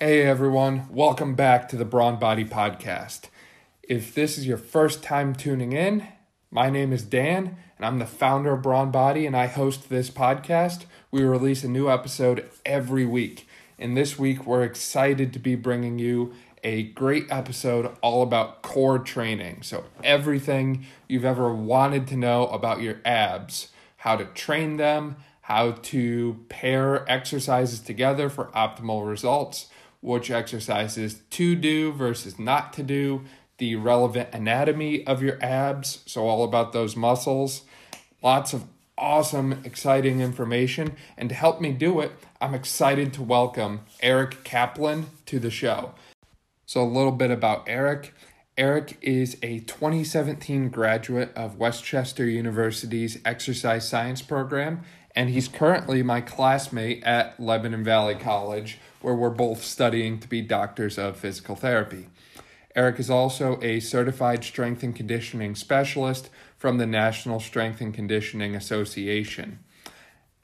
Hey everyone, welcome back to the Brawn Body Podcast. If this is your first time tuning in, my name is Dan and I'm the founder of Brawn Body and I host this podcast. We release a new episode every week. And this week we're excited to be bringing you a great episode all about core training. So, everything you've ever wanted to know about your abs, how to train them, how to pair exercises together for optimal results which exercises to do versus not to do, the relevant anatomy of your abs, so all about those muscles. Lots of awesome, exciting information. And to help me do it, I'm excited to welcome Eric Kaplan to the show. So, a little bit about Eric. Eric is a 2017 graduate of West Chester University's Exercise Science program, and he's currently my classmate at Lebanon Valley College where we're both studying to be doctors of physical therapy. Eric is also a certified strength and conditioning specialist from the National Strength and Conditioning Association.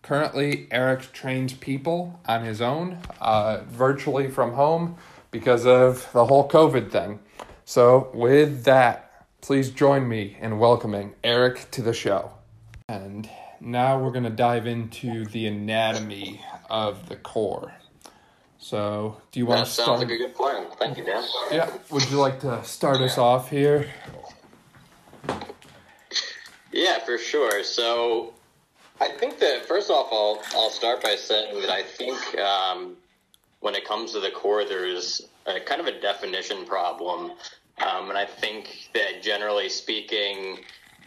Currently, Eric trains people on his own, uh, virtually from home, because of the whole COVID thing. So, with that, please join me in welcoming Eric to the show. And now we're going to dive into the anatomy of the core. So, do you want that to start? Sounds like a good plan. Thank you, Dan. Yeah. Would you like to start us off here? Yeah, for sure. So, I think that first off, I'll I'll start by saying that I think um, when it comes to the core, there's a, kind of a definition problem, um, and I think that generally speaking.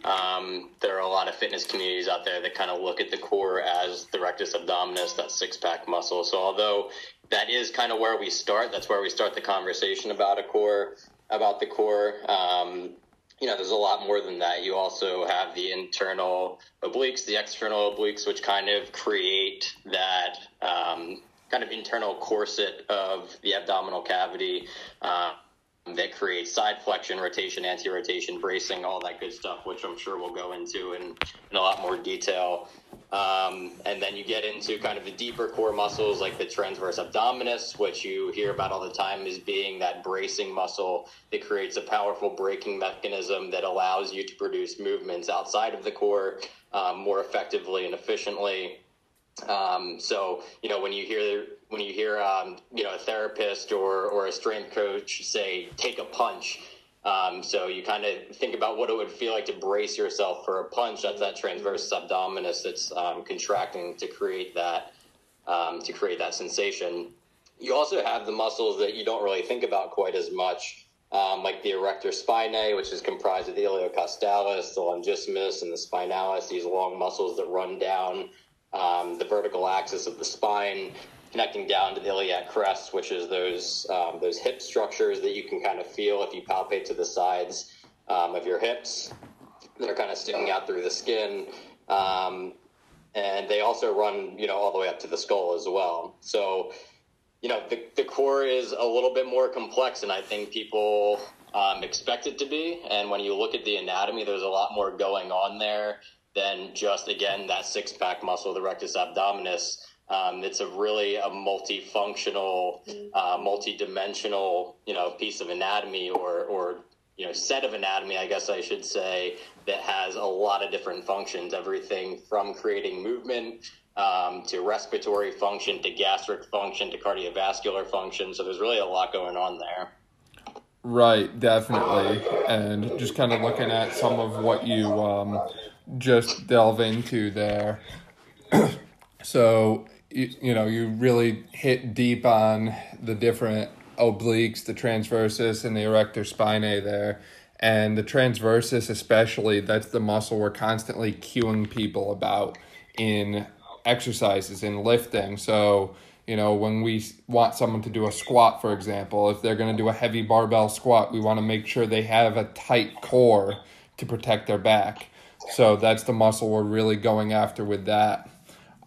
Um, there are a lot of fitness communities out there that kind of look at the core as the rectus abdominis, that six pack muscle. So, although that is kind of where we start. That's where we start the conversation about a core, about the core. Um, you know, there's a lot more than that. You also have the internal obliques, the external obliques, which kind of create that um, kind of internal corset of the abdominal cavity. Uh, that creates side flexion, rotation, anti-rotation, bracing, all that good stuff, which I'm sure we'll go into in, in a lot more detail. Um, and then you get into kind of the deeper core muscles like the transverse abdominis, which you hear about all the time as being that bracing muscle that creates a powerful braking mechanism that allows you to produce movements outside of the core um, more effectively and efficiently. Um, so, you know, when you hear when you hear um, you know a therapist or or a strength coach say take a punch um, so you kind of think about what it would feel like to brace yourself for a punch. That's that transverse abdominis that's um, contracting to create that um, to create that sensation. You also have the muscles that you don't really think about quite as much um, like the erector spinae, which is comprised of the iliocostalis, the longissimus, and the spinalis, these long muscles that run down um, the vertical axis of the spine connecting down to the iliac crest, which is those um, those hip structures that you can kind of feel if you palpate to the sides um, of your hips that are kind of sticking out through the skin. Um, and they also run, you know, all the way up to the skull as well. So, you know, the, the core is a little bit more complex, and I think people um, expect it to be. And when you look at the anatomy, there's a lot more going on there than just, again, that six pack muscle, the rectus abdominis. Um, it's a really a multifunctional, uh, multi-dimensional, you know, piece of anatomy or, or you know set of anatomy, I guess I should say, that has a lot of different functions. Everything from creating movement um, to respiratory function to gastric function to cardiovascular function. So there's really a lot going on there. Right, definitely, and just kind of looking at some of what you um, just delve into there. so you, you know, you really hit deep on the different obliques, the transversus, and the erector spinae there. And the transversus, especially, that's the muscle we're constantly cueing people about in exercises, in lifting. So, you know, when we want someone to do a squat, for example, if they're going to do a heavy barbell squat, we want to make sure they have a tight core to protect their back. So that's the muscle we're really going after with that.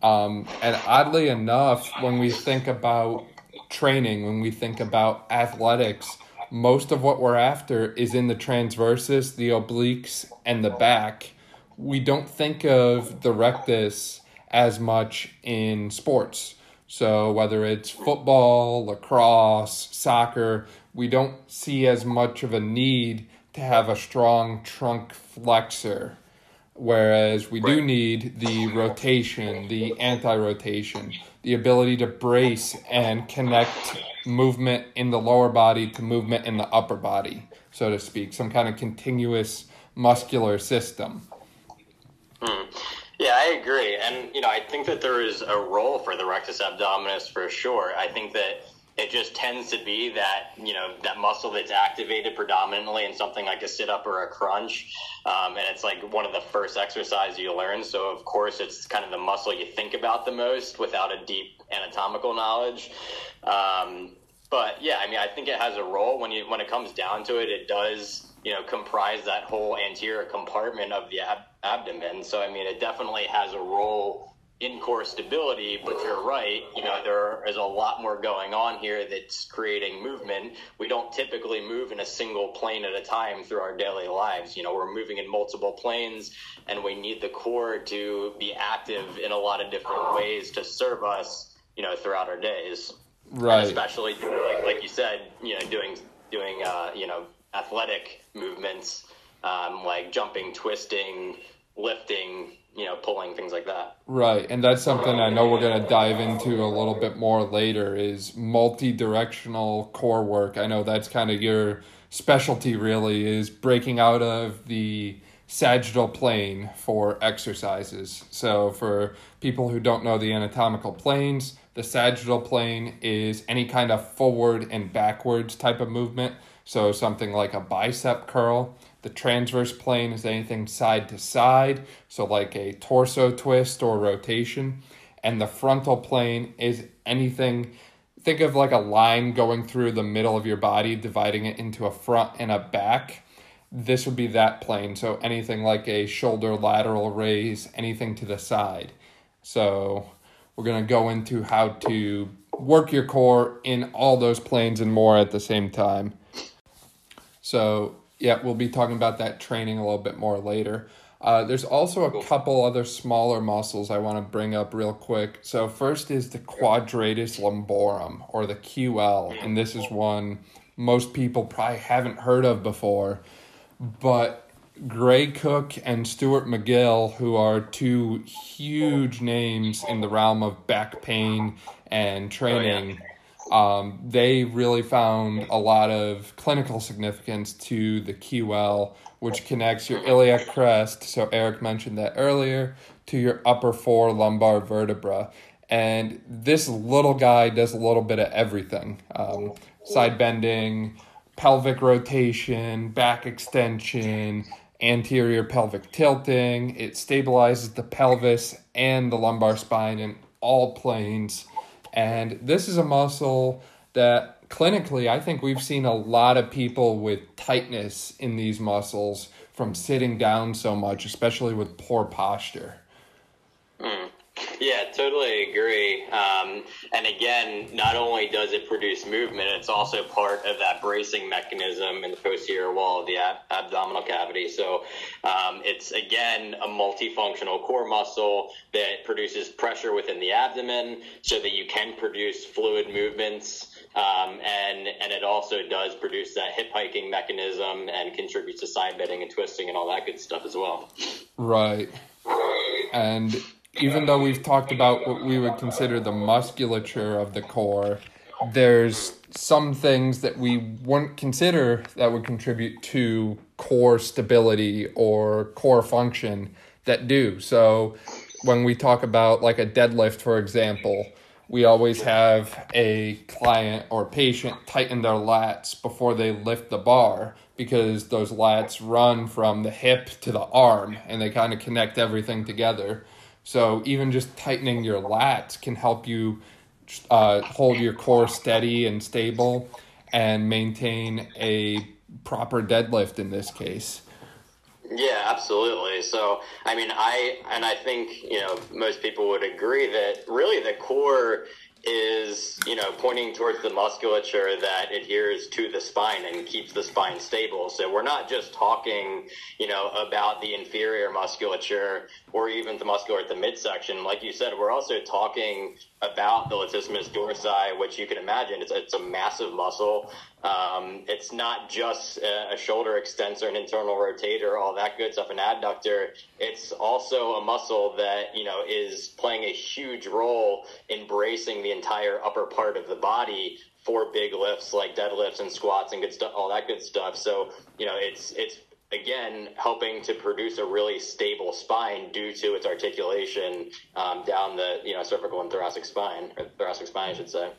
Um, and oddly enough, when we think about training, when we think about athletics, most of what we're after is in the transversus, the obliques, and the back. We don't think of the rectus as much in sports. So whether it's football, lacrosse, soccer, we don't see as much of a need to have a strong trunk flexor. Whereas we do need the rotation, the anti rotation, the ability to brace and connect movement in the lower body to movement in the upper body, so to speak, some kind of continuous muscular system. Mm. Yeah, I agree. And, you know, I think that there is a role for the rectus abdominis for sure. I think that it just tends to be that, you know, that muscle that's activated predominantly in something like a sit up or a crunch. Um, and it's like one of the first exercises you learn. So, of course, it's kind of the muscle you think about the most without a deep anatomical knowledge. Um, but yeah, I mean, I think it has a role when you when it comes down to it. It does you know comprise that whole anterior compartment of the ab- abdomen. So I mean, it definitely has a role in core stability. But you're right, you know, there is a lot more going on here that's creating movement. We don't typically move in a single plane at a time through our daily lives. You know, we're moving in multiple planes, and we need the core to be active in a lot of different ways to serve us. You know, throughout our days. Right. And especially like like you said, you know, doing doing uh, you know athletic movements um, like jumping, twisting, lifting, you know, pulling things like that. Right, and that's something I know we're going to dive into a little bit more later is multi-directional core work. I know that's kind of your specialty really is breaking out of the sagittal plane for exercises. So for people who don't know the anatomical planes, the sagittal plane is any kind of forward and backwards type of movement. So something like a bicep curl. The transverse plane is anything side to side, so like a torso twist or rotation. And the frontal plane is anything, think of like a line going through the middle of your body, dividing it into a front and a back. This would be that plane. So anything like a shoulder lateral raise, anything to the side. So we're going to go into how to work your core in all those planes and more at the same time. So, yeah, we'll be talking about that training a little bit more later. Uh, there's also a couple other smaller muscles I want to bring up real quick. So, first is the quadratus lumborum, or the QL, and this is one most people probably haven't heard of before. But Gray Cook and Stuart McGill, who are two huge names in the realm of back pain and training, um, they really found a lot of clinical significance to the QL, which connects your iliac crest. So Eric mentioned that earlier to your upper four lumbar vertebra. And this little guy does a little bit of everything um, side bending, pelvic rotation, back extension, anterior pelvic tilting. It stabilizes the pelvis and the lumbar spine in all planes. And this is a muscle that clinically, I think we've seen a lot of people with tightness in these muscles from sitting down so much, especially with poor posture. Mm. Yeah, totally agree. Um, and again, not only does it produce movement, it's also part of that bracing mechanism in the posterior wall of the ab- abdominal cavity. So um, it's again a multifunctional core muscle that produces pressure within the abdomen so that you can produce fluid movements. Um, and and it also does produce that hip hiking mechanism and contributes to side bending and twisting and all that good stuff as well. Right. And even though we've talked about what we would consider the musculature of the core, there's some things that we wouldn't consider that would contribute to core stability or core function that do. So when we talk about like a deadlift, for example, we always have a client or patient tighten their lats before they lift the bar because those lats run from the hip to the arm and they kind of connect everything together. So even just tightening your lats can help you uh, hold your core steady and stable and maintain a proper deadlift in this case. Yeah, absolutely. So, I mean, I and I think you know most people would agree that really the core is you know pointing towards the musculature that adheres to the spine and keeps the spine stable. So we're not just talking you know about the inferior musculature or even the muscular at the midsection. Like you said we're also talking about the latissimus dorsi which you can imagine it's, it's a massive muscle um, it's not just a, a, shoulder extensor, an internal rotator, all that good stuff, an adductor. It's also a muscle that you know is playing a huge role in bracing the entire upper part of the body for big lifts like deadlifts and squats and good stuff, all that good stuff. So you know, it's it's again helping to produce a really stable spine due to its articulation um, down the you know cervical and thoracic spine, or thoracic spine, I should say.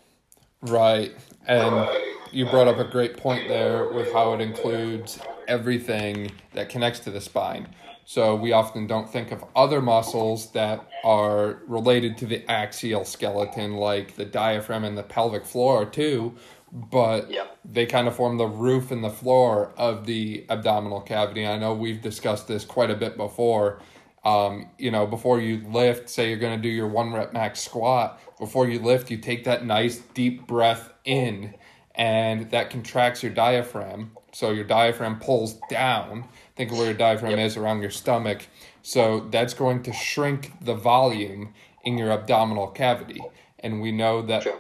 Right. And you brought up a great point there with how it includes everything that connects to the spine. So we often don't think of other muscles that are related to the axial skeleton, like the diaphragm and the pelvic floor, too. But yep. they kind of form the roof and the floor of the abdominal cavity. I know we've discussed this quite a bit before. Um, you know, before you lift, say you're going to do your one rep max squat, before you lift, you take that nice deep breath in, and that contracts your diaphragm. So your diaphragm pulls down. Think of where your diaphragm yep. is around your stomach. So that's going to shrink the volume in your abdominal cavity. And we know that sure.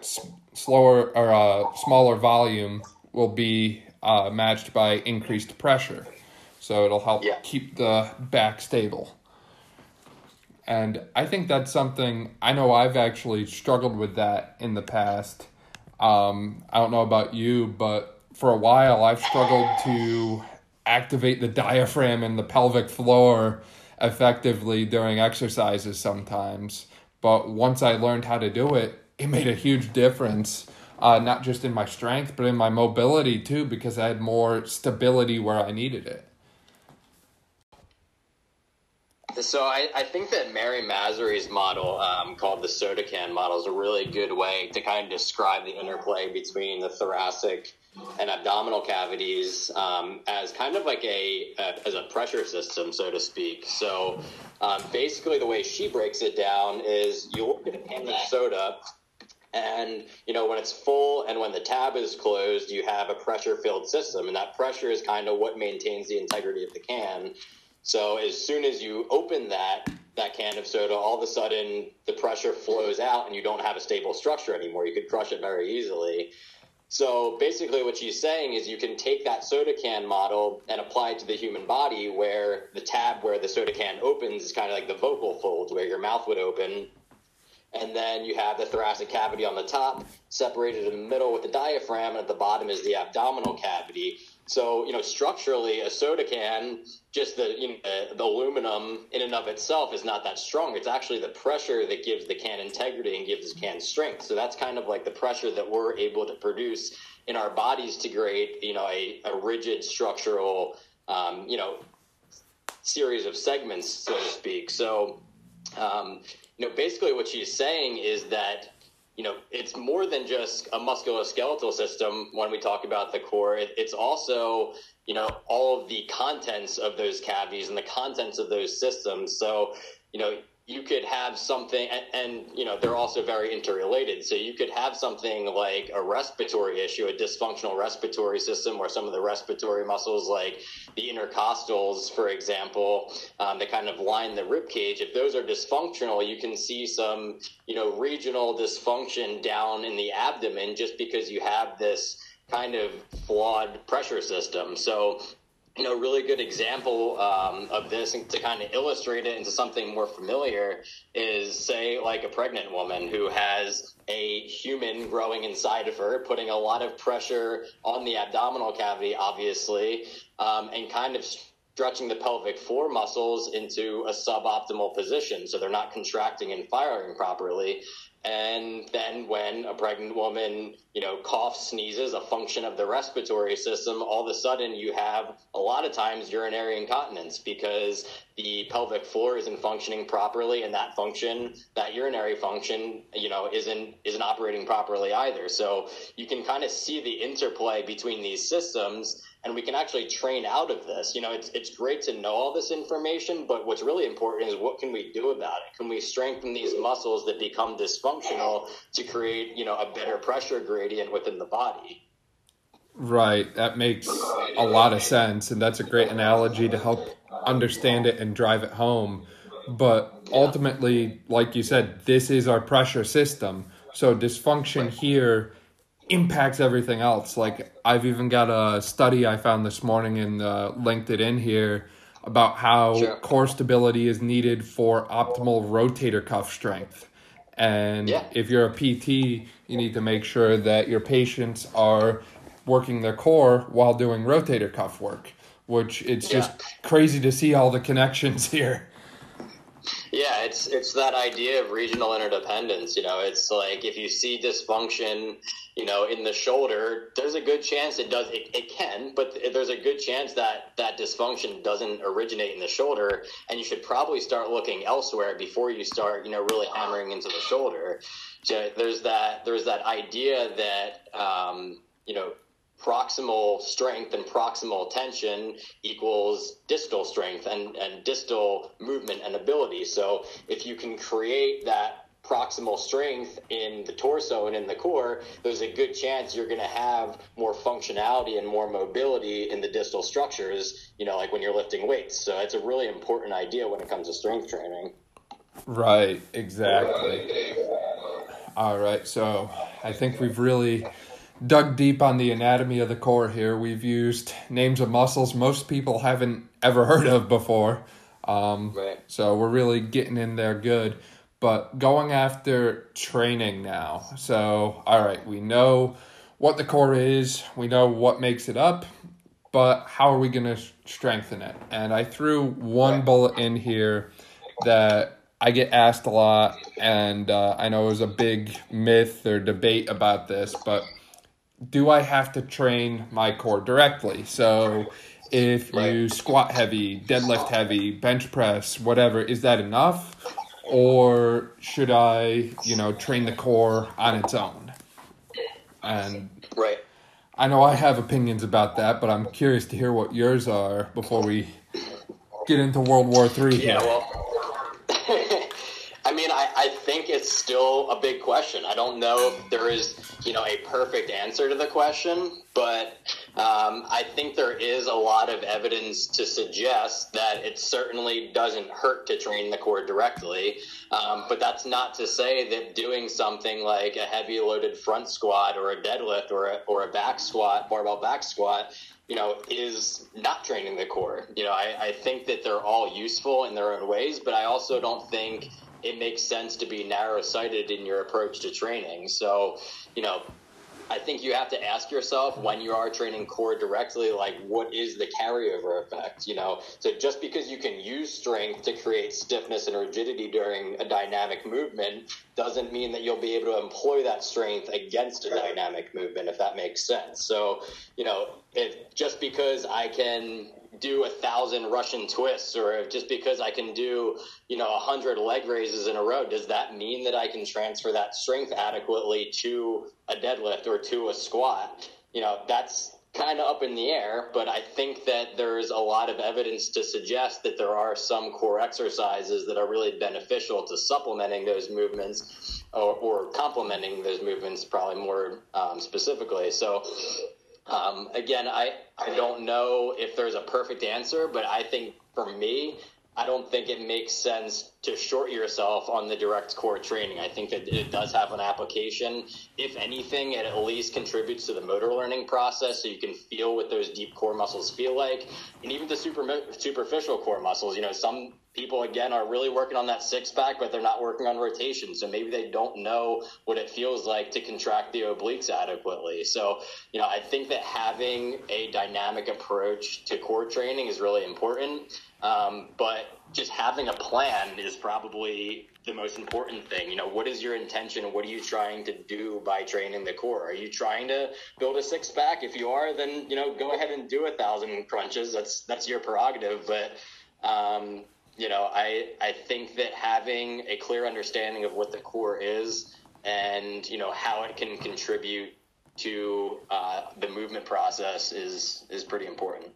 Slower or uh, smaller volume will be uh, matched by increased pressure. So it'll help yeah. keep the back stable. And I think that's something I know I've actually struggled with that in the past. Um, I don't know about you, but for a while I've struggled to activate the diaphragm and the pelvic floor effectively during exercises sometimes. But once I learned how to do it, it made a huge difference, uh, not just in my strength, but in my mobility too, because I had more stability where I needed it. So I, I think that Mary Massery's model, um, called the soda can model, is a really good way to kind of describe the interplay between the thoracic and abdominal cavities um, as kind of like a, a, as a pressure system, so to speak. So um, basically, the way she breaks it down is you look at a can of soda. And you know when it's full and when the tab is closed, you have a pressure-filled system, and that pressure is kind of what maintains the integrity of the can. So as soon as you open that that can of soda, all of a sudden the pressure flows out and you don't have a stable structure anymore. You could crush it very easily. So basically, what she's saying is you can take that soda can model and apply it to the human body, where the tab where the soda can opens is kind of like the vocal folds, where your mouth would open. And then you have the thoracic cavity on the top, separated in the middle with the diaphragm, and at the bottom is the abdominal cavity. So, you know, structurally, a soda can, just the, you know, the aluminum in and of itself is not that strong. It's actually the pressure that gives the can integrity and gives the can strength. So that's kind of like the pressure that we're able to produce in our bodies to create, you know, a, a rigid structural, um, you know, series of segments, so to speak. So, um, know, basically what she's saying is that you know, it's more than just a musculoskeletal system when we talk about the core. It, it's also, you know, all of the contents of those cavities and the contents of those systems. So, you know, you could have something, and, and, you know, they're also very interrelated. So you could have something like a respiratory issue, a dysfunctional respiratory system, where some of the respiratory muscles, like the intercostals, for example, um, that kind of line the rib cage. If those are dysfunctional, you can see some, you know, regional dysfunction down in the abdomen just because you have this kind of flawed pressure system. So you know, really good example um, of this to kind of illustrate it into something more familiar is, say, like a pregnant woman who has a human growing inside of her, putting a lot of pressure on the abdominal cavity, obviously, um, and kind of stretching the pelvic floor muscles into a suboptimal position. So they're not contracting and firing properly. And then when a pregnant woman, you know, coughs, sneezes, a function of the respiratory system, all of a sudden you have a lot of times urinary incontinence because the pelvic floor isn't functioning properly and that function, that urinary function, you know, isn't isn't operating properly either. So you can kind of see the interplay between these systems and we can actually train out of this. You know, it's it's great to know all this information, but what's really important is what can we do about it? Can we strengthen these muscles that become dysfunctional to create, you know, a better pressure gradient within the body? Right, that makes a lot of sense, and that's a great analogy to help understand it and drive it home. But ultimately, like you said, this is our pressure system. So dysfunction here impacts everything else. Like I've even got a study I found this morning and uh, linked it in here about how sure. core stability is needed for optimal rotator cuff strength. And yeah. if you're a PT, you need to make sure that your patients are working their core while doing rotator cuff work, which it's yeah. just crazy to see all the connections here. Yeah, it's it's that idea of regional interdependence. You know, it's like if you see dysfunction, you know, in the shoulder, there's a good chance it does. It, it can, but there's a good chance that that dysfunction doesn't originate in the shoulder, and you should probably start looking elsewhere before you start, you know, really hammering into the shoulder. So there's that there's that idea that um, you know proximal strength and proximal tension equals distal strength and, and distal movement and ability. So if you can create that proximal strength in the torso and in the core, there's a good chance you're going to have more functionality and more mobility in the distal structures, you know, like when you're lifting weights. So it's a really important idea when it comes to strength training. Right, exactly. All right, so I think we've really dug deep on the anatomy of the core here. We've used names of muscles most people haven't ever heard of before. Um, right. So we're really getting in there good. But going after training now. So, all right, we know what the core is, we know what makes it up, but how are we going to strengthen it? And I threw one bullet in here that I get asked a lot, and uh, I know it was a big myth or debate about this, but do I have to train my core directly? So if you squat heavy, deadlift heavy, bench press, whatever, is that enough? Or should I, you know, train the core on its own? And right. I know I have opinions about that, but I'm curious to hear what yours are before we get into World War Three. Yeah, well, I mean, I, I think it's still a big question. I don't know if there is, you know, a perfect answer to the question, but um, I think there is a lot of evidence to suggest that it certainly doesn't hurt to train the core directly. Um, but that's not to say that doing something like a heavy loaded front squat or a deadlift or a, or a back squat, barbell back squat, you know, is not training the core. You know, I, I think that they're all useful in their own ways, but I also don't think it makes sense to be narrow sighted in your approach to training. So, you know, I think you have to ask yourself when you are training core directly, like what is the carryover effect? You know, so just because you can use strength to create stiffness and rigidity during a dynamic movement doesn't mean that you'll be able to employ that strength against a dynamic movement, if that makes sense. So, you know, if just because I can do a thousand Russian twists or just because I can do, you know, a hundred leg raises in a row, does that mean that I can transfer that strength adequately to a deadlift or to a squat? You know, that's kind of up in the air, but I think that there's a lot of evidence to suggest that there are some core exercises that are really beneficial to supplementing those movements or, or complementing those movements, probably more um, specifically. So, um, again, I, I don't know if there's a perfect answer, but I think for me, I don't think it makes sense to short yourself on the direct core training. I think that it does have an application. If anything, it at least contributes to the motor learning process so you can feel what those deep core muscles feel like. And even the super, superficial core muscles, you know, some people again are really working on that six pack, but they're not working on rotation. So maybe they don't know what it feels like to contract the obliques adequately. So, you know, I think that having a dynamic approach to core training is really important. Um, but just having a plan is probably the most important thing. You know, what is your intention? What are you trying to do by training the core? Are you trying to build a six pack? If you are, then you know, go ahead and do a thousand crunches. That's that's your prerogative. But um, you know, I I think that having a clear understanding of what the core is and you know how it can contribute to uh, the movement process is is pretty important.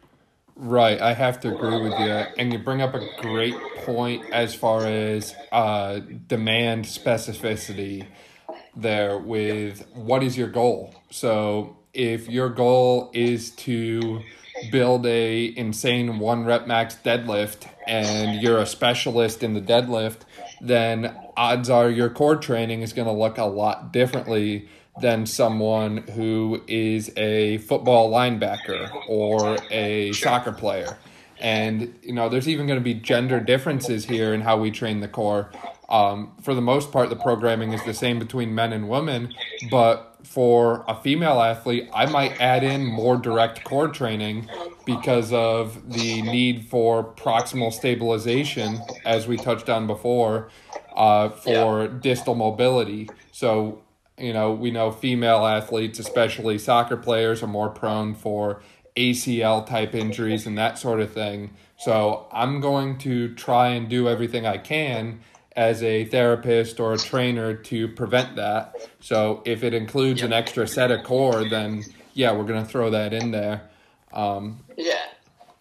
Right, I have to agree with you. And you bring up a great point as far as uh, demand specificity there with what is your goal. So if your goal is to build a insane one rep max deadlift and you're a specialist in the deadlift, then odds are your core training is going to look a lot differently than someone who is a football linebacker or a soccer player. And, you know, there's even going to be gender differences here in how we train the core. Um, for the most part, the programming is the same between men and women, but for a female athlete, I might add in more direct core training because of the need for proximal stabilization, as we touched on before, uh, for yeah. distal mobility. So you know, we know female athletes, especially soccer players, are more prone for ACL type injuries and that sort of thing. So I'm going to try and do everything I can as a therapist or a trainer to prevent that. So if it includes yep. an extra set of core, then yeah, we're going to throw that in there. Um, yeah.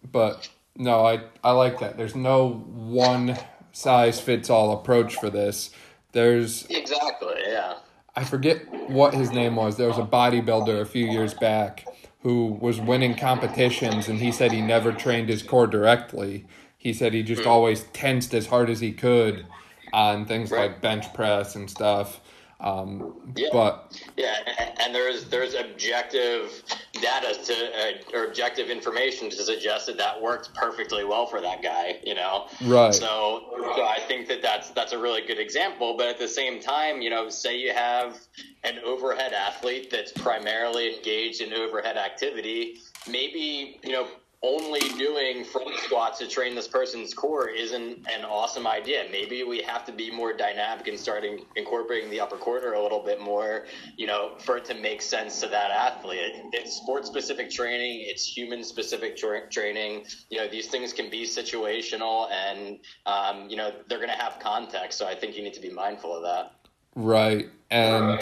But no, I, I like that. There's no one size fits all approach for this. There's exactly, yeah. I forget what his name was. There was a bodybuilder a few years back who was winning competitions, and he said he never trained his core directly. He said he just hmm. always tensed as hard as he could on things right. like bench press and stuff. Um, yeah. But yeah, and there's there's objective data to uh, or objective information to suggest that that worked perfectly well for that guy. You know, right? So, so I think that that's that's a really good example. But at the same time, you know, say you have an overhead athlete that's primarily engaged in overhead activity, maybe you know only doing front squats to train this person's core isn't an awesome idea. Maybe we have to be more dynamic and starting incorporating the upper quarter a little bit more, you know, for it to make sense to that athlete. It's sport specific training, it's human specific tra- training. You know, these things can be situational and, um, you know, they're going to have context. So I think you need to be mindful of that. Right. And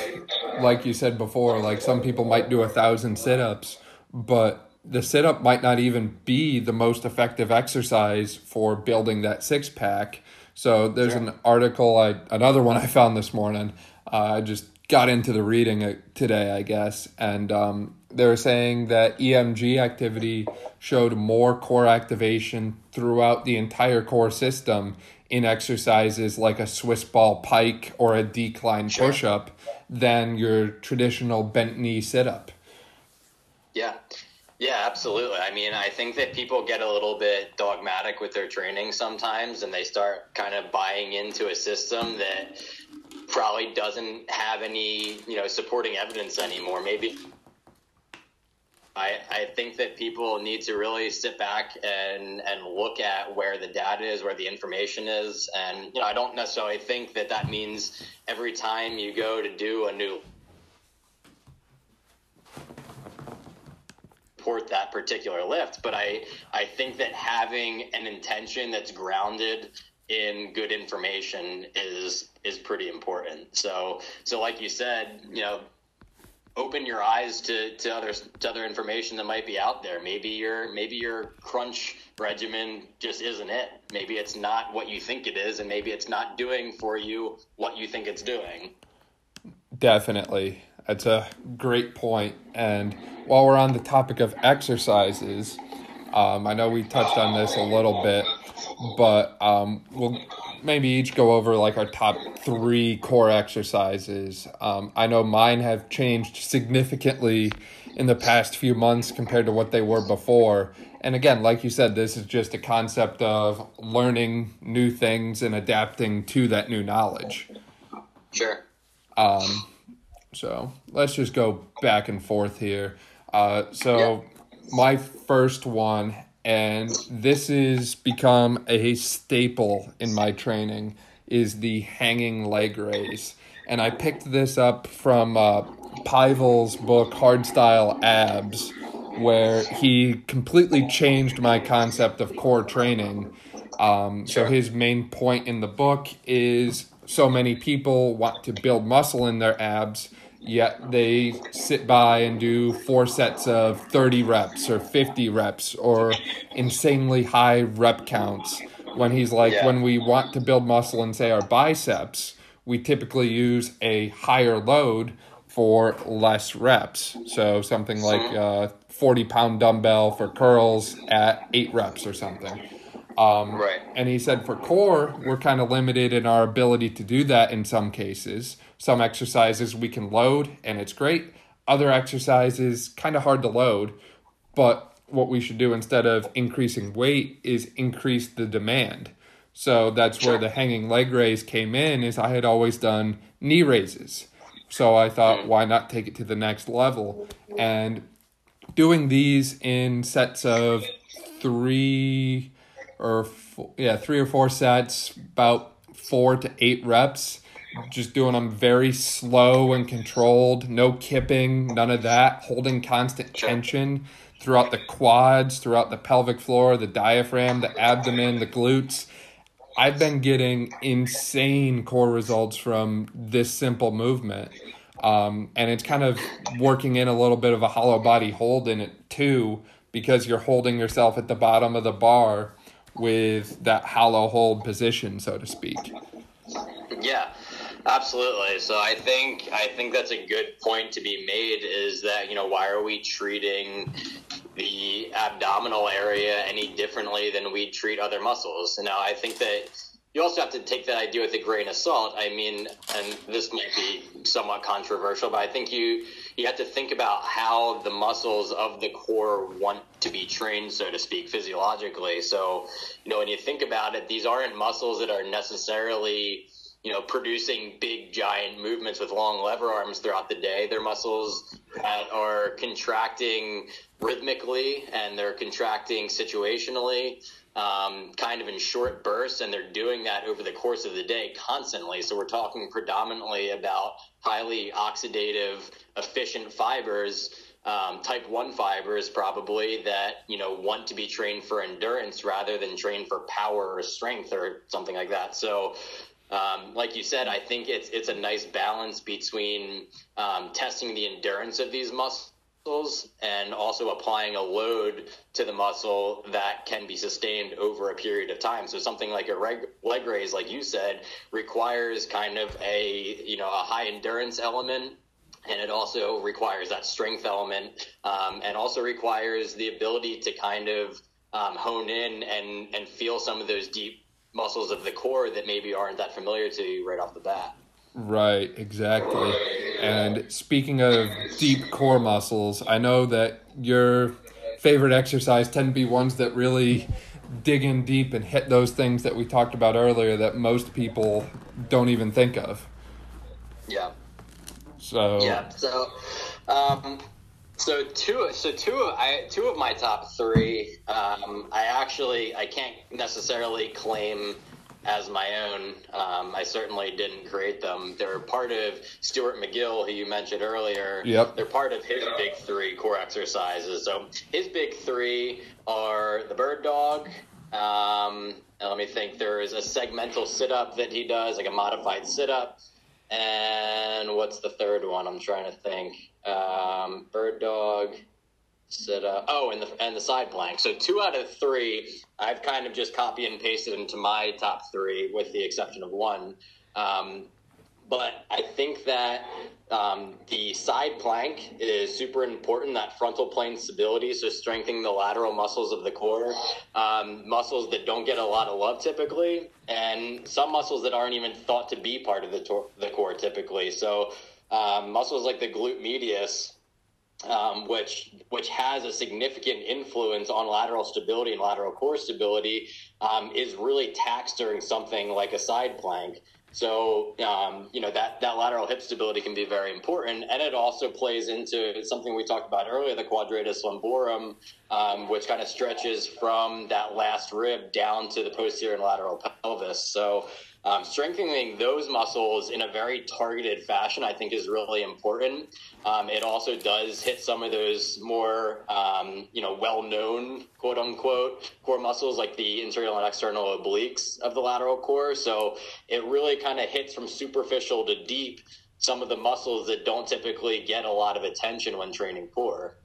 like you said before, like some people might do a thousand sit ups, but the sit up might not even be the most effective exercise for building that six pack. So there's sure. an article, I another one I found this morning. Uh, I just got into the reading today, I guess, and um, they were saying that EMG activity showed more core activation throughout the entire core system in exercises like a Swiss ball pike or a decline sure. push up than your traditional bent knee sit up. Yeah. Yeah, absolutely. I mean, I think that people get a little bit dogmatic with their training sometimes and they start kind of buying into a system that probably doesn't have any, you know, supporting evidence anymore. Maybe I, I think that people need to really sit back and, and look at where the data is, where the information is. And, you know, I don't necessarily think that that means every time you go to do a new support that particular lift. But I, I think that having an intention that's grounded in good information is is pretty important. So so like you said, you know, open your eyes to, to other to other information that might be out there. Maybe your maybe your crunch regimen just isn't it. Maybe it's not what you think it is, and maybe it's not doing for you what you think it's doing. Definitely. That's a great. And while we're on the topic of exercises, um, I know we touched on this a little bit, but um, we'll maybe each go over like our top three core exercises. Um, I know mine have changed significantly in the past few months compared to what they were before. And again, like you said, this is just a concept of learning new things and adapting to that new knowledge. Sure. Um, so let's just go back and forth here. Uh, so my first one, and this has become a staple in my training, is the hanging leg raise. And I picked this up from uh, Pavel's book, Hardstyle Abs, where he completely changed my concept of core training. Um. So his main point in the book is so many people want to build muscle in their abs yet they sit by and do four sets of 30 reps or 50 reps or insanely high rep counts. When he's like, Yeah. when we want to build muscle and say our biceps, we typically use a higher load for less reps. So something like a 40 pound dumbbell for curls at eight reps or something. Um, Right. And he said for core, we're kind of limited in our ability to do that in some cases. Some exercises we can load and it's great. Other exercises, kind of hard to load. But what we should do instead of increasing weight is increase the demand. So that's where the hanging leg raise came in is I had always done knee raises. So I thought hmm. why not take it to the next level and doing these in sets of 3 or four, yeah, 3 or 4 sets about 4 to 8 reps just doing them very slow and controlled, no kipping, none of that, holding constant tension throughout the quads, throughout the pelvic floor, the diaphragm, the abdomen, the glutes. I've been getting insane core results from this simple movement. Um, and it's kind of working in a little bit of a hollow body hold in it too, because you're holding yourself at the bottom of the bar with that hollow hold position, so to speak. Yeah, absolutely. So I think I think that's a good point to be made. Is that you know why are we treating the abdominal area any differently than we treat other muscles? Now I think that you also have to take that idea with a grain of salt. I mean, and this might be somewhat controversial, but I think you you have to think about how the muscles of the core want to be trained, so to speak, physiologically. So, you know, when you think about it, these aren't muscles that are necessarily you know, producing big giant movements with long lever arms throughout the day. They're muscles that are contracting rhythmically and they're contracting situationally, um, kind of in short bursts, and they're doing that over the course of the day constantly. So we're talking predominantly about highly oxidative, efficient fibers. Um, type 1 fibers probably that you know want to be trained for endurance rather than trained for power or strength or something like that so um, like you said, I think it's it's a nice balance between um, testing the endurance of these muscles and also applying a load to the muscle that can be sustained over a period of time. So something like a reg- leg raise, like you said, requires kind of a you know a high endurance element and it also requires that strength element um, and also requires the ability to kind of um, hone in and and feel some of those deep muscles of the core that maybe aren't that familiar to you right off the bat. Right, exactly. And speaking of deep core muscles, I know that your favorite exercise tend to be ones that really dig in deep and hit those things that we talked about earlier that most people don't even think of. Yeah. So Yeah. So, um, so two, so two, of, I two of my top three, um, I actually I can't necessarily claim as my own. Um, I certainly didn't create them. They're part of Stuart McGill, who you mentioned earlier. Yep. They're part of his big three core exercises. So his big three are the bird dog. Um, and let me think. There is a segmental sit up that he does, like a modified sit up. And what's the third one? I'm trying to think. Um, bird dog, sit up. Oh, and the and the side plank. So two out of three, I've kind of just copy and pasted into my top three, with the exception of one. Um, but I think that um, the side plank is super important. That frontal plane stability, so strengthening the lateral muscles of the core, um, muscles that don't get a lot of love typically, and some muscles that aren't even thought to be part of the tor- the core typically. So um, muscles like the glute medius, um, which which has a significant influence on lateral stability and lateral core stability, um, is really taxed during something like a side plank. So um, you know that that lateral hip stability can be very important, and it also plays into something we talked about earlier, the quadratus lumborum, um, which kind of stretches from that last rib down to the posterior and lateral pelvis. So um, strengthening those muscles in a very targeted fashion, I think, is really important. Um, it also does hit some of those more, um, you know, well-known quote unquote core muscles like the internal and external obliques of the lateral core. So it really kind of hits from superficial to deep some of the muscles that don't typically get a lot of attention when training core.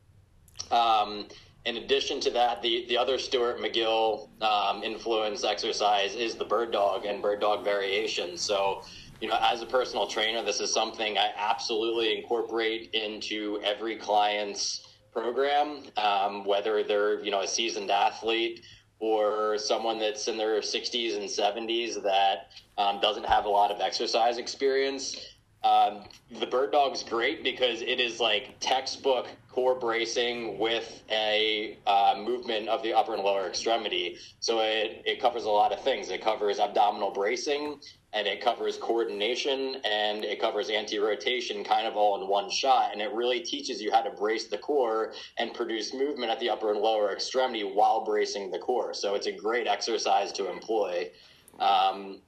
Um, in addition to that, the, the other Stuart McGill um, influence exercise is the bird dog and bird dog variation. So, you know, as a personal trainer, this is something I absolutely incorporate into every client's program, um, whether they're, you know, a seasoned athlete or someone that's in their 60s and 70s that um, doesn't have a lot of exercise experience. Um, the bird dog's great because it is like textbook core bracing with a uh, movement of the upper and lower extremity. So it, it covers a lot of things. It covers abdominal bracing and it covers coordination and it covers anti rotation kind of all in one shot. And it really teaches you how to brace the core and produce movement at the upper and lower extremity while bracing the core. So it's a great exercise to employ. Um,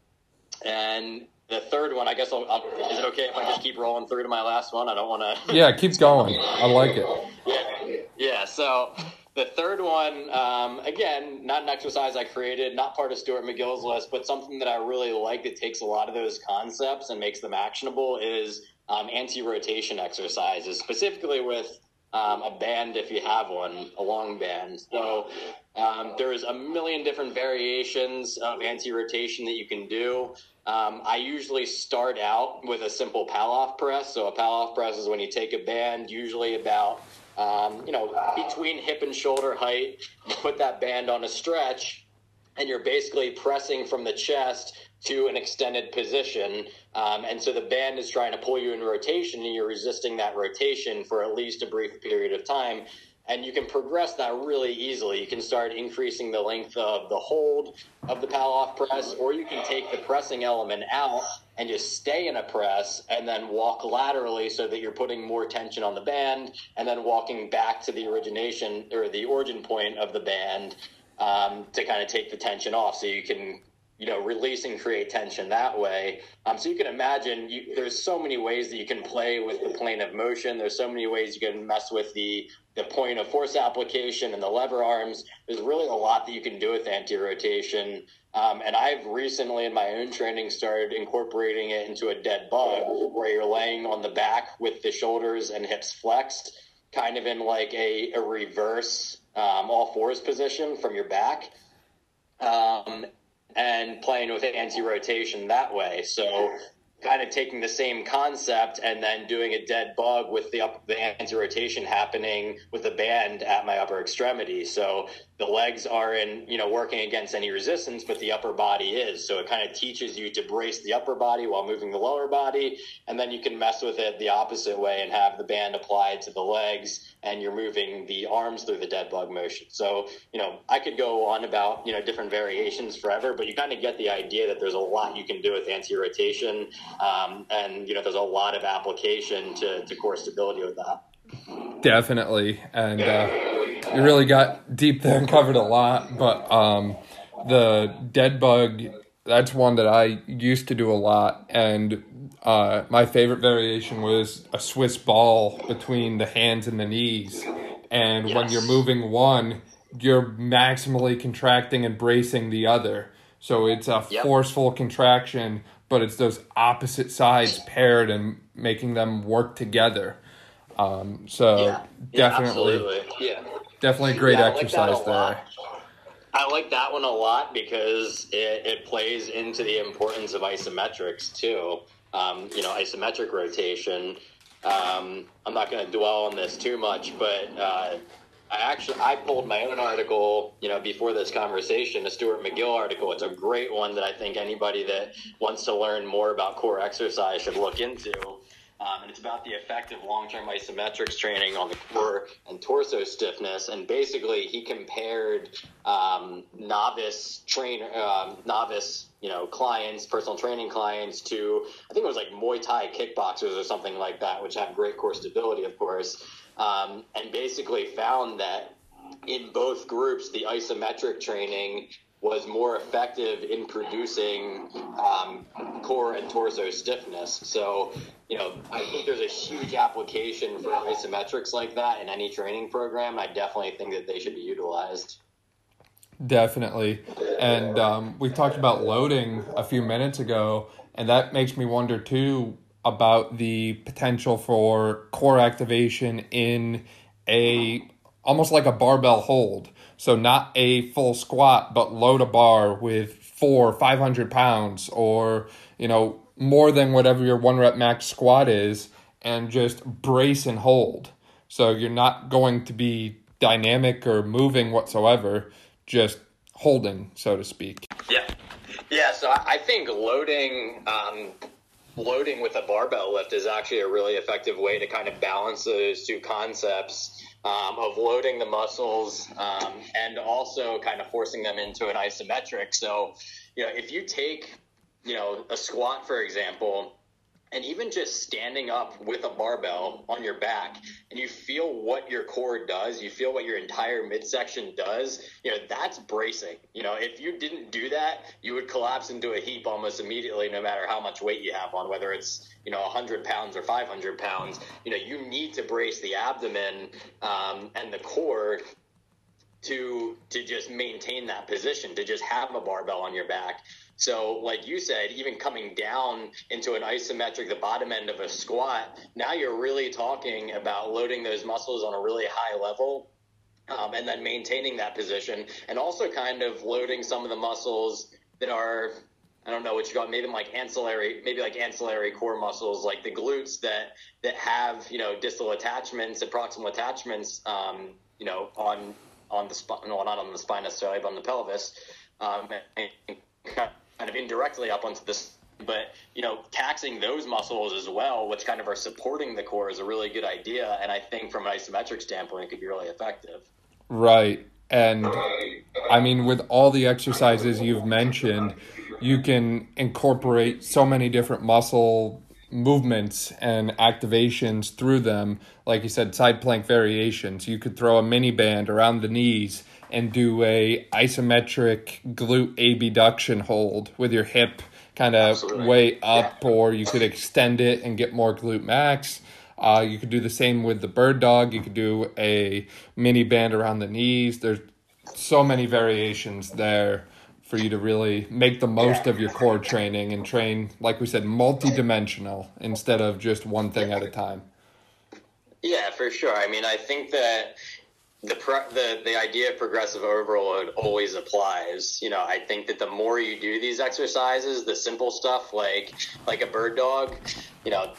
and the third one, I guess, I'll, I'll, is it okay if I just keep rolling through to my last one? I don't want to. yeah, keep going. I like it. Yeah, yeah. So the third one, um, again, not an exercise I created, not part of Stuart McGill's list, but something that I really like that takes a lot of those concepts and makes them actionable is um, anti-rotation exercises, specifically with um, a band if you have one, a long band. So um, there's a million different variations of anti-rotation that you can do. Um, I usually start out with a simple Pallof press. So a Pallof press is when you take a band, usually about um, you know between hip and shoulder height, you put that band on a stretch, and you're basically pressing from the chest to an extended position. Um, and so the band is trying to pull you in rotation, and you're resisting that rotation for at least a brief period of time and you can progress that really easily. You can start increasing the length of the hold of the Pallof press, or you can take the pressing element out and just stay in a press and then walk laterally so that you're putting more tension on the band and then walking back to the origination or the origin point of the band um, to kind of take the tension off so you can you know, release and create tension that way. Um, so you can imagine you, there's so many ways that you can play with the plane of motion. There's so many ways you can mess with the the point of force application and the lever arms. There's really a lot that you can do with anti-rotation. Um, and I've recently, in my own training, started incorporating it into a dead bug, where you're laying on the back with the shoulders and hips flexed, kind of in like a, a reverse um, all fours position from your back. Um, and playing with anti-rotation that way. So kind of taking the same concept and then doing a dead bug with the up, the anti-rotation happening with the band at my upper extremity. So the legs are in, you know, working against any resistance, but the upper body is. So it kind of teaches you to brace the upper body while moving the lower body. And then you can mess with it the opposite way and have the band applied to the legs and you're moving the arms through the dead bug motion. So, you know, I could go on about, you know, different variations forever, but you kind of get the idea that there's a lot you can do with anti-rotation. Um, and, you know, there's a lot of application to, to core stability with that. Definitely. And, uh, you really got deep there and covered a lot. But um, the dead bug, that's one that I used to do a lot. And uh, my favorite variation was a Swiss ball between the hands and the knees. And yes. when you're moving one, you're maximally contracting and bracing the other. So it's a yep. forceful contraction, but it's those opposite sides paired and making them work together. Um, so yeah. definitely, yeah, Definitely a great yeah, exercise like there. I like that one a lot because it, it plays into the importance of isometrics too. Um, you know, isometric rotation. Um, I'm not going to dwell on this too much, but uh, I actually I pulled my own article, you know, before this conversation, a Stuart McGill article. It's a great one that I think anybody that wants to learn more about core exercise should look into. Um, and it's about the effect of long-term isometrics training on the core and torso stiffness. And basically, he compared um, novice trainer, um, novice, you know, clients, personal training clients to I think it was like Muay Thai kickboxers or something like that, which have great core stability, of course. Um, and basically found that in both groups, the isometric training was more effective in producing um, core and torso stiffness. So, you know, I think there's a huge application for isometrics like that in any training program. I definitely think that they should be utilized. Definitely. And um, we talked about loading a few minutes ago, and that makes me wonder too about the potential for core activation in a almost like a barbell hold. So not a full squat, but load a bar with four, five hundred pounds, or you know more than whatever your one rep max squat is, and just brace and hold. So you're not going to be dynamic or moving whatsoever, just holding, so to speak. Yeah, yeah. So I think loading. Um, loading with a barbell lift is actually a really effective way to kind of balance those two concepts um, of loading the muscles um, and also kind of forcing them into an isometric. So, you know, if you take, you know, a squat, for example, and even just standing up with a barbell on your back and you feel what your core does you feel what your entire midsection does you know that's bracing. You know if you didn't do that you would collapse into a heap almost immediately no matter how much weight you have on whether it's you know 100 pounds or 500 pounds. You know you need to brace the abdomen um, and the core to to just maintain that position to just have a barbell on your back. So, like you said, even coming down into an isometric, the bottom end of a squat, now you're really talking about loading those muscles on a really high level um, and then maintaining that position and also kind of loading some of the muscles that are I don't know what you got, maybe like ancillary, maybe like ancillary core muscles, like the glutes that that have you know distal attachments and proximal attachments, um, you know, on on the spine, no, not on the spine necessarily, but on the pelvis, um, and kind of indirectly up onto this but you know taxing those muscles as well which kind of are supporting the core is a really good idea and i think from an isometric standpoint it could be really effective. Right and i mean with all the exercises you've mentioned you can incorporate so many different muscle movements and activations through them like you said side plank variations you could throw a mini band around the knees and do a isometric glute abduction hold with your hip kind of way up, yeah. or you could extend it and get more glute max. Uh, you could do the same with the bird dog. You could do a mini band around the knees. There's so many variations there for you to really make the most yeah. of your core training and train, like we said, multi-dimensional instead of just one thing at a time. Yeah, for sure. I mean, I think that the the the idea of progressive overload always applies. You know, I think that the more you do these exercises, the simple stuff like like a bird dog, you know,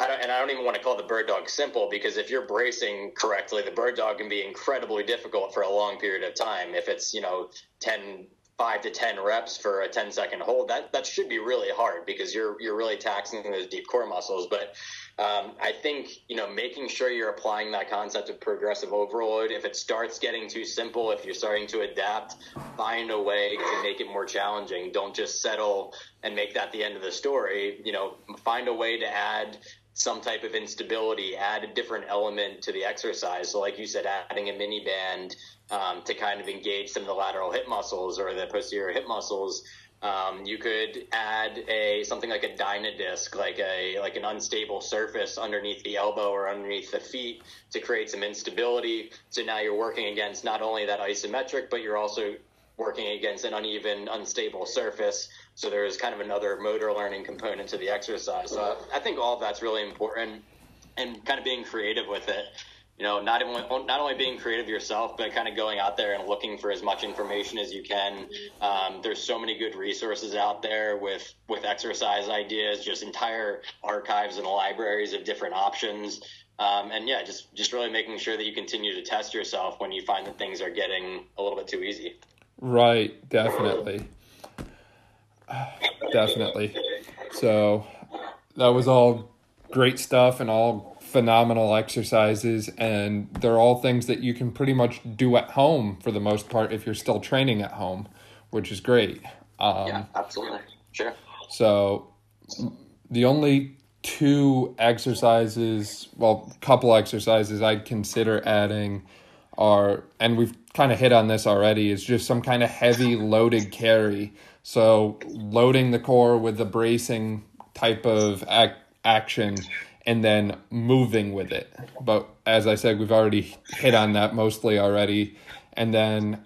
I don't, and I don't even want to call the bird dog simple because if you're bracing correctly, the bird dog can be incredibly difficult for a long period of time. If it's you know 10, five to ten reps for a 10 second hold, that that should be really hard because you're you're really taxing those deep core muscles. But um, I think you know making sure you're applying that concept of progressive overload. If it starts getting too simple, if you're starting to adapt, find a way to make it more challenging. Don't just settle and make that the end of the story. You know, find a way to add some type of instability, add a different element to the exercise. So, like you said, adding a mini band um, to kind of engage some of the lateral hip muscles or the posterior hip muscles um, you could add a something like a Dynadisc, like a like an unstable surface underneath the elbow or underneath the feet to create some instability. So now you're working against not only that isometric, but you're also working against an uneven, unstable surface. So there's kind of another motor learning component to the exercise. So I think all of that's really important, and kind of being creative with it you know, not only not only being creative yourself, but kind of going out there and looking for as much information as you can. Um, there's so many good resources out there with with exercise ideas, just entire archives and libraries of different options. Um, and yeah, just just really making sure that you continue to test yourself when you find that things are getting a little bit too easy. Right, definitely, definitely. So that was all great stuff and all phenomenal exercises and they're all things that you can pretty much do at home for the most part if you're still training at home which is great. Um, yeah absolutely. Sure. so the only two exercises well couple exercises i'd consider adding are and we've kind of hit on this already is just some kind of heavy loaded carry so loading the core with the bracing type of ac- action and then moving with it. But as I said, we've already hit on that mostly already. And then,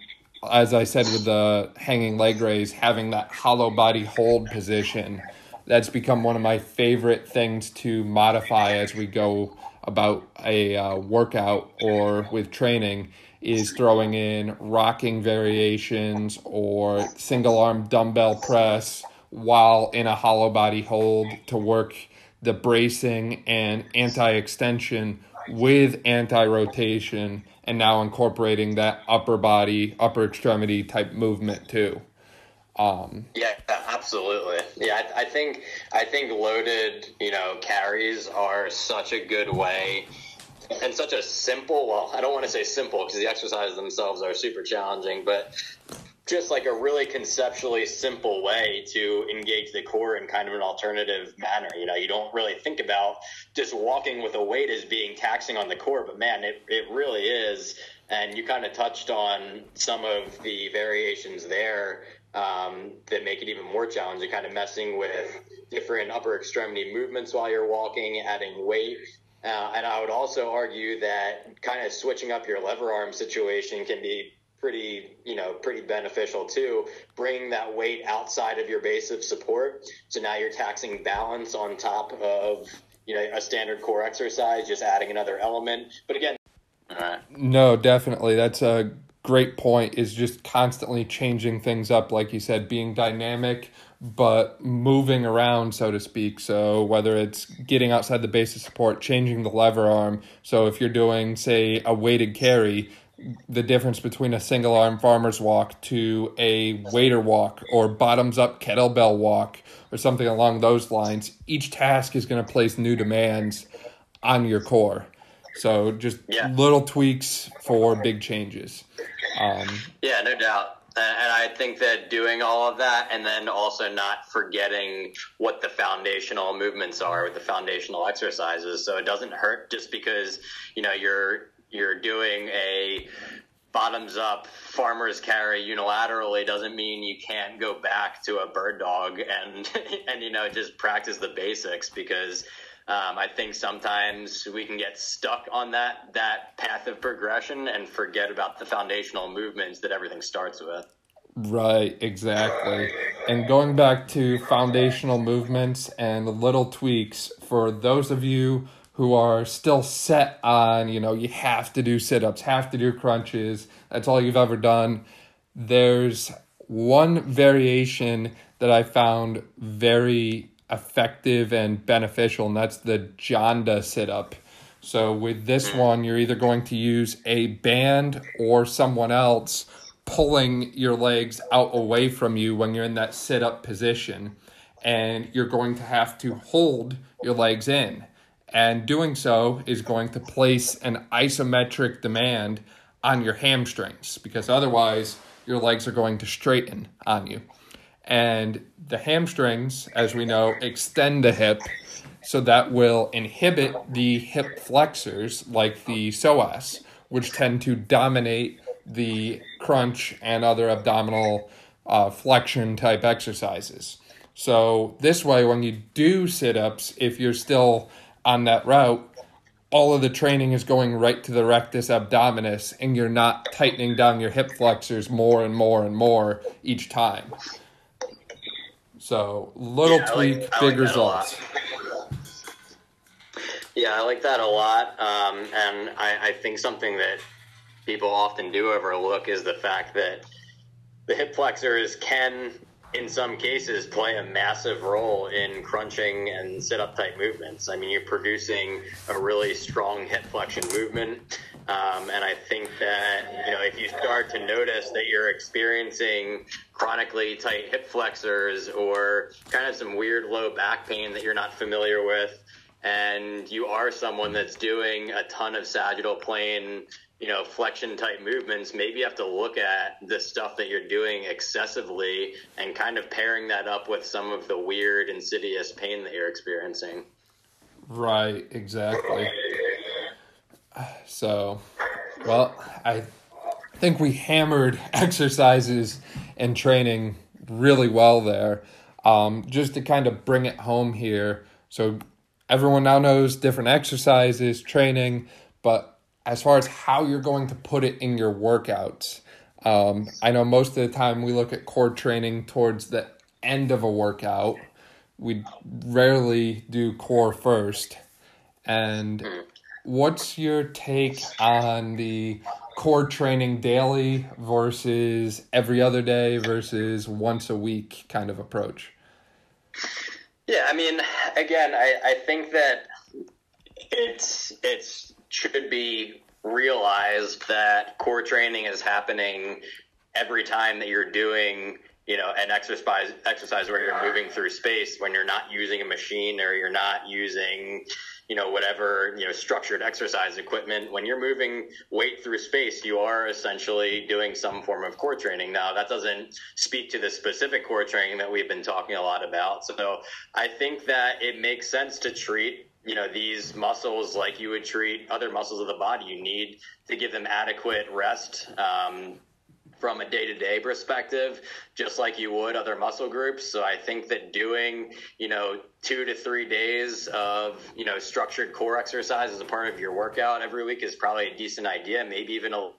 as I said with the hanging leg raise, having that hollow body hold position that's become one of my favorite things to modify as we go about a uh, workout or with training is throwing in rocking variations or single arm dumbbell press while in a hollow body hold to work the bracing and anti extension with anti rotation and now incorporating that upper body, upper extremity type movement too. Um, yeah, absolutely. Yeah, I, I, think I think loaded, you know, carries are such a good way and such a simple. Well, I don't want to say simple because the exercises themselves are super challenging, but just like a really conceptually simple way to engage the core in kind of an alternative manner. You know, you don't really think about just walking with a weight as being taxing on the core, but man, it, it really is. And you kind of touched on some of the variations there um, that make it even more challenging, kind of messing with different upper extremity movements while you're walking, adding weight. Uh, and I would also argue that kind of switching up your lever arm situation can be pretty, you know, pretty beneficial too. Bringing that weight outside of your base of support. So now you're taxing balance on top of, you know, a standard core exercise, just adding another element. But again, no, definitely. That's a great point is just constantly changing things up like you said being dynamic but moving around so to speak so whether it's getting outside the base of support changing the lever arm so if you're doing say a weighted carry the difference between a single arm farmer's walk to a waiter walk or bottoms up kettlebell walk or something along those lines each task is going to place new demands on your core so just yeah. little tweaks for big changes um, yeah, no doubt. Uh, and I think that doing all of that and then also not forgetting what the foundational movements are with the foundational exercises. So it doesn't hurt just because, you know, you're you're doing a bottoms up farmers carry unilaterally doesn't mean you can't go back to a bird dog and and you know just practice the basics because um, I think sometimes we can get stuck on that that path of progression and forget about the foundational movements that everything starts with. Right, exactly. And going back to foundational movements and little tweaks for those of you who are still set on, you know, you have to do sit ups, have to do crunches, that's all you've ever done. There's one variation that I found very effective and beneficial, and that's the Janda sit up. So with this hmm. one, you're either going to use a band or someone else pulling your legs out away from you when you're in that sit up position. And you're going to have to hold your legs in. And doing so is going to place an isometric demand on your hamstrings because otherwise your legs are going to straighten on you. And the hamstrings, as we know, extend the hip, so that will inhibit the hip flexors like the psoas, which tend to dominate the crunch and other abdominal uh, flexion type exercises. So, this way, when you do sit ups, if you're still on that route, all of the training is going right to the rectus abdominis, and you're not tightening down your hip flexors more and more and more each time. So little yeah, tweak, like, big like results. Yeah, I like that a lot. Um, and I, I think something that people often do overlook is the fact that the hip flexors can, in some cases, play a massive role in crunching and sit up type movements. I mean, you're producing a really strong hip flexion movement. Um, and I think that, you know, if you start to notice that you're experiencing chronically tight hip flexors or kind of some weird low back pain that you're not familiar with, and you are someone that's doing a ton of sagittal plane, you know, flexion type movements, maybe you have to look at the stuff that you're doing excessively and kind of pairing that up with some of the weird, insidious pain that you're experiencing. Right, exactly. So, well, I think we hammered exercises and training really well there. Um, just to kind of bring it home here. So, everyone now knows different exercises, training, but as far as how you're going to put it in your workouts, um, I know most of the time we look at core training towards the end of a workout we rarely do core first. And what's your take on the core training daily versus every other day versus once a week kind of approach? Yeah, I mean, again, I, I think that it's it's should be realized that core training is happening every time that you're doing you know an exercise exercise where you're moving through space when you're not using a machine or you're not using you know whatever you know structured exercise equipment. When you're moving weight through space you are essentially doing some form of core training. Now that doesn't speak to the specific core training that we've been talking a lot about. So i think that it makes sense to treat you know these muscles like you would treat other muscles of the body. You need to give them adequate rest um, from a day to day perspective, just like you would other muscle groups. So I think that doing, you know, two to three days of, you know, structured core exercise as a part of your workout every week is probably a decent idea, maybe even a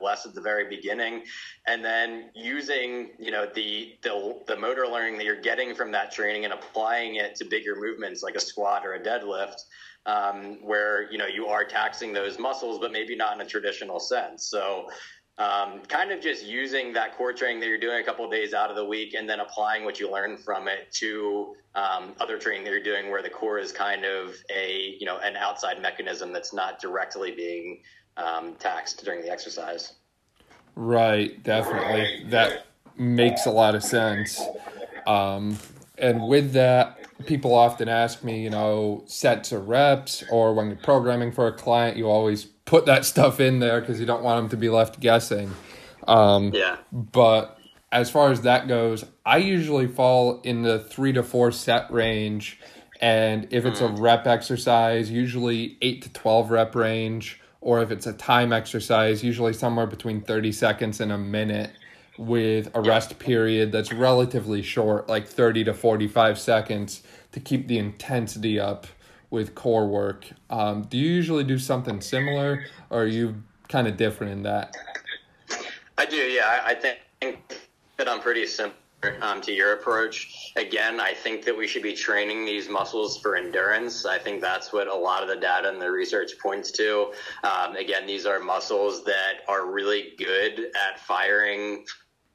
less at the very beginning and then using you know the, the the motor learning that you're getting from that training and applying it to bigger movements like a squat or a deadlift um, where you know you are taxing those muscles but maybe not in a traditional sense so um, kind of just using that core training that you're doing a couple days out of the week and then applying what you learn from it to um, other training that you're doing where the core is kind of a you know an outside mechanism that's not directly being um, taxed during the exercise. Right. Definitely. That makes a lot of sense. Um, and with that people often ask me you know sets or reps or when you're programming for a client you always put that stuff in there because you don't want them to be left guessing. Um, yeah. But as far as that goes, I usually fall in the three to four set range. And if it's a mm. rep exercise, usually eight to 12 rep range. Or if it's a time exercise, usually somewhere between 30 seconds and a minute with a rest period that's relatively short, like 30 to 45 seconds to keep the intensity up with core work. Um, do you usually do something similar, or are you kind of different in that? I do, yeah. I think that I'm pretty similar um, to your approach. Again, I think that we should be training these muscles for endurance. I think that's what a lot of the data and the research points to. Um, again, these are muscles that are really good at firing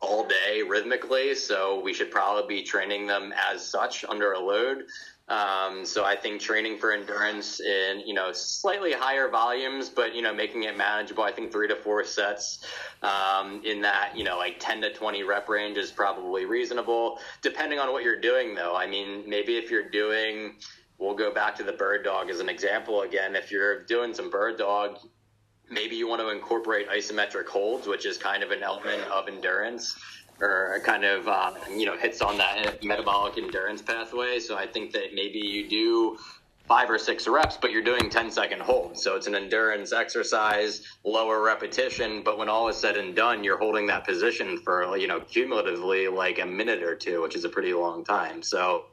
all day rhythmically, so we should probably be training them as such under a load. Um, so I think training for endurance in you know slightly higher volumes, but you know making it manageable. I think three to four sets um, in that you know like ten to twenty rep range is probably reasonable, depending on what you're doing. Though I mean maybe if you're doing, we'll go back to the bird dog as an example again. If you're doing some bird dog, maybe you want to incorporate isometric holds, which is kind of an element of endurance or kind of uh, you know hits on that metabolic endurance pathway. So I think that maybe you do five or six reps, but you're doing 10 second holds. So it's an endurance exercise, lower repetition, but when all is said and done, you're holding that position for, you know, cumulatively like a minute or two, which is a pretty long time. So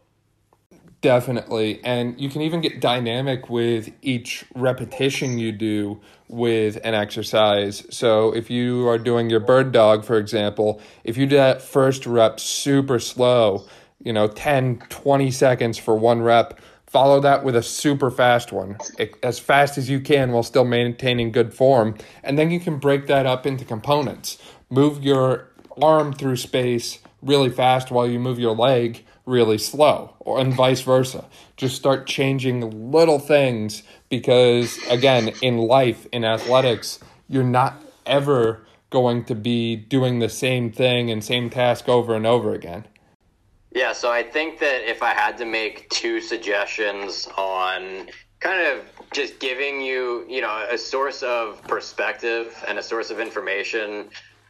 Definitely. And you can even get dynamic with each repetition you do with an exercise. So if you are doing your bird dog, for example, if you do that first rep super slow, you know, 10, 20 seconds for one rep, follow that with a super fast one, as fast as you can while still maintaining good form. And then you can break that up into components. Move your arm through space really fast while you move your leg really slow, or and vice versa. Just start changing little things because, again, in life, in athletics, you're not ever going to be doing the same thing and same task over and over again. Yeah, so I think that if I had to make two suggestions on kind of just giving you, you know, a source of perspective and a source of information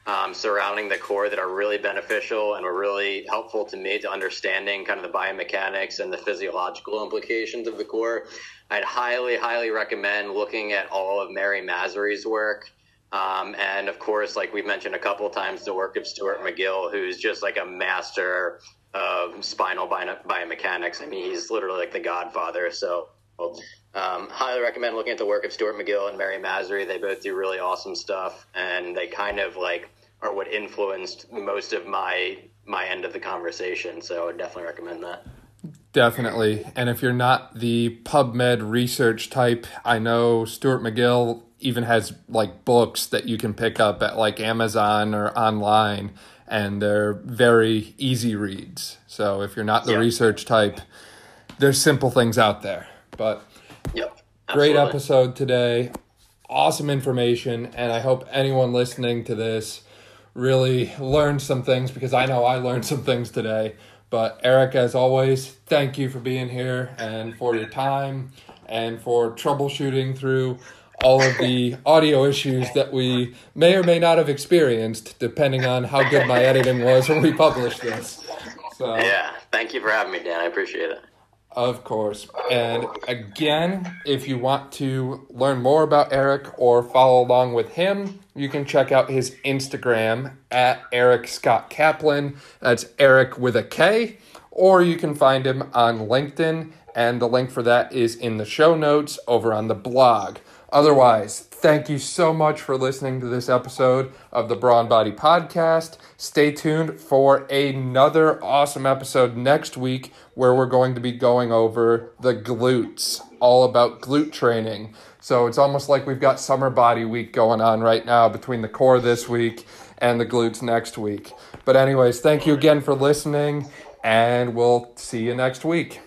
um, surrounding the core that are really beneficial and were really helpful to me to understanding kind of the biomechanics and the physiological implications of the core. I'd highly, highly recommend looking at all of Mary Massery's work. Um, and of course, like we've mentioned a couple times, the work of Stuart McGill, who's just like a master of spinal biomechanics. I mean, he's literally like the godfather. So, um, highly recommend looking at the work of Stuart McGill and Mary Massery. They both do really awesome stuff, and they kind of like are what influenced most of my my end of the conversation. So I would definitely recommend that. Definitely. And if you're not the PubMed research type, I know Stuart McGill even has like books that you can pick up at like Amazon or online, and they're very easy reads. So if you're not the research type, there's simple things out there. But yep, great episode today. Awesome information, and I hope anyone listening to this really learned some things because I know I learned some things today. But Erik, as always, thank you for being here and for your time and for troubleshooting through all of the audio issues that we may or may not have experienced, depending on how good my editing was when we published this. So yeah, thank you for having me, Dan. I appreciate it. Of course. And again, if you want to learn more about Erik or follow along with him, you can check out his Instagram at Erik Scott Kaplan. That's Erik with a K. Or you can find him on LinkedIn, and the link for that is in the show notes over on the blog. Otherwise, thank you so much for listening to this episode of the Brawn Body Podcast. Stay tuned for another awesome episode next week where we're going to be going over the glutes, all about glute training. So it's almost like we've got summer body week going on right now between the core this week and the glutes next week. But, anyways, thank you again for listening, and we'll see you next week.